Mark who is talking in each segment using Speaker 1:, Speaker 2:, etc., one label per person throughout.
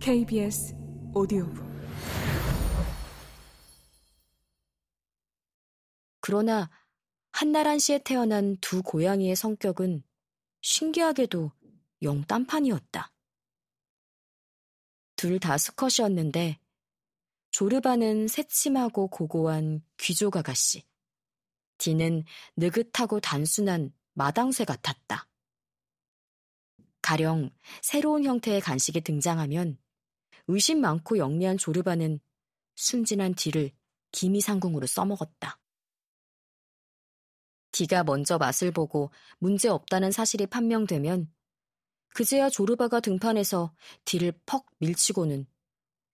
Speaker 1: KBS 오디오북
Speaker 2: 그러나 한나란 씨에 태어난 두 고양이의 성격은 신기하게도 영 딴판이었다. 둘 다 수컷이었는데 조르바는 새침하고 고고한 귀족 아가씨. 디는 느긋하고 단순한 마당쇠 같았다. 가령 새로운 형태의 간식이 등장하면 의심 많고 영리한 조르바는 순진한 디를 기미상궁으로 써먹었다. 디가 먼저 맛을 보고 문제 없다는 사실이 판명되면 그제야 조르바가 등판해서 디를 퍽 밀치고는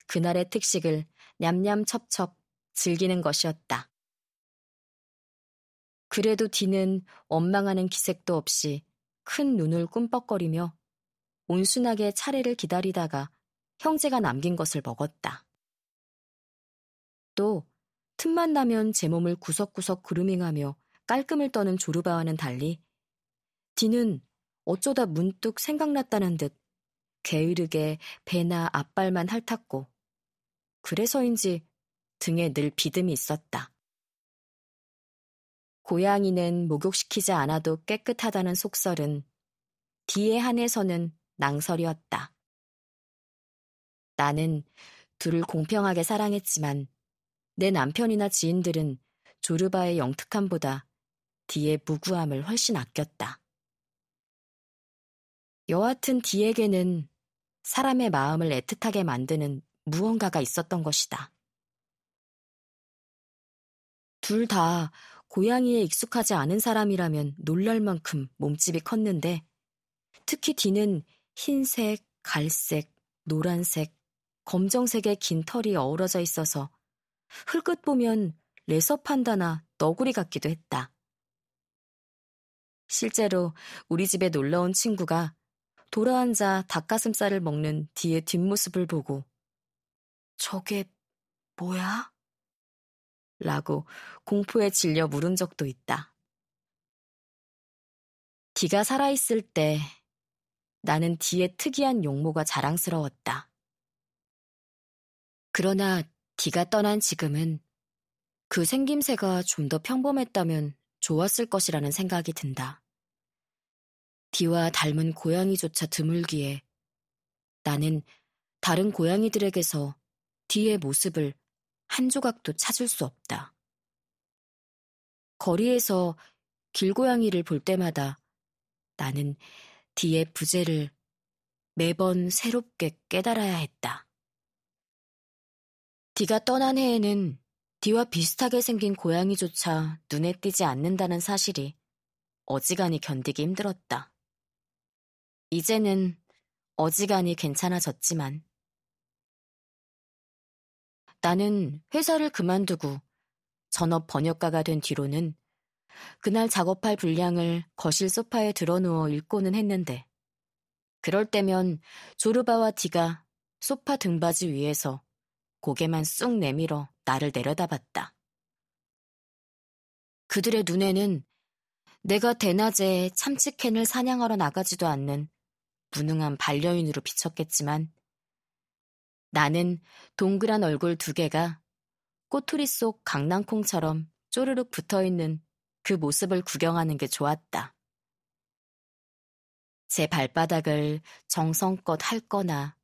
Speaker 2: 그날의 특식을 냠냠첩첩 즐기는 것이었다. 그래도 디는 원망하는 기색도 없이 큰 눈을 꿈뻑거리며 온순하게 차례를 기다리다가 형제가 남긴 것을 먹었다. 또 틈만 나면 제 몸을 구석구석 그루밍하며 깔끔을 떠는 조르바와는 달리 디는 어쩌다 문득 생각났다는 듯 게으르게 배나 앞발만 핥았고 그래서인지 등에 늘 비듬이 있었다. 고양이는 목욕시키지 않아도 깨끗하다는 속설은 뒤에 한해서는 낭설이었다. 나는 둘을 공평하게 사랑했지만 내 남편이나 지인들은 조르바의 영특함보다 뒤의 무구함을 훨씬 아꼈다. 여하튼 디에게는 사람의 마음을 애틋하게 만드는 무언가가 있었던 것이다. 둘 다 고양이에 익숙하지 않은 사람이라면 놀랄 만큼 몸집이 컸는데 특히 디는 흰색, 갈색, 노란색, 검정색의 긴 털이 어우러져 있어서 흙끝 보면 레서 판다나 너구리 같기도 했다. 실제로 우리 집에 놀러 온 친구가 돌아앉아 닭가슴살을 먹는 뒤의 뒷모습을 보고 저게 뭐야? 라고 공포에 질려 물은 적도 있다. 디가 살아있을 때 나는 디의 특이한 용모가 자랑스러웠다. 그러나 디가 떠난 지금은 그 생김새가 좀 더 평범했다면 좋았을 것이라는 생각이 든다. 디와 닮은 고양이조차 드물기에 나는 다른 고양이들에게서 디의 모습을 한 조각도 찾을 수 없다. 거리에서 길고양이를 볼 때마다 나는 디의 부재를 매번 새롭게 깨달아야 했다. 디가 떠난 해에는 디와 비슷하게 생긴 고양이조차 눈에 띄지 않는다는 사실이 어지간히 견디기 힘들었다. 이제는 어지간히 괜찮아졌지만 나는 회사를 그만두고 전업 번역가가 된 뒤로는 그날 작업할 분량을 거실 소파에 드러누워 읽고는 했는데 그럴 때면 조르바와 디가 소파 등받이 위에서 고개만 쑥 내밀어 나를 내려다봤다. 그들의 눈에는 내가 대낮에 참치캔을 사냥하러 나가지도 않는 무능한 반려인으로 비쳤겠지만 나는 동그란 얼굴 두 개가 꼬투리 속 강낭콩처럼 쪼르륵 붙어 있는 그 모습을 구경하는 게 좋았다. 제 발바닥을 정성껏 핥거나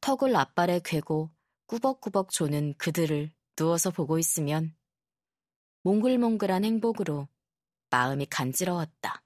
Speaker 2: 턱을 앞발에 괴고 꾸벅꾸벅 조는 그들을 누워서 보고 있으면 몽글몽글한 행복으로 마음이 간지러웠다.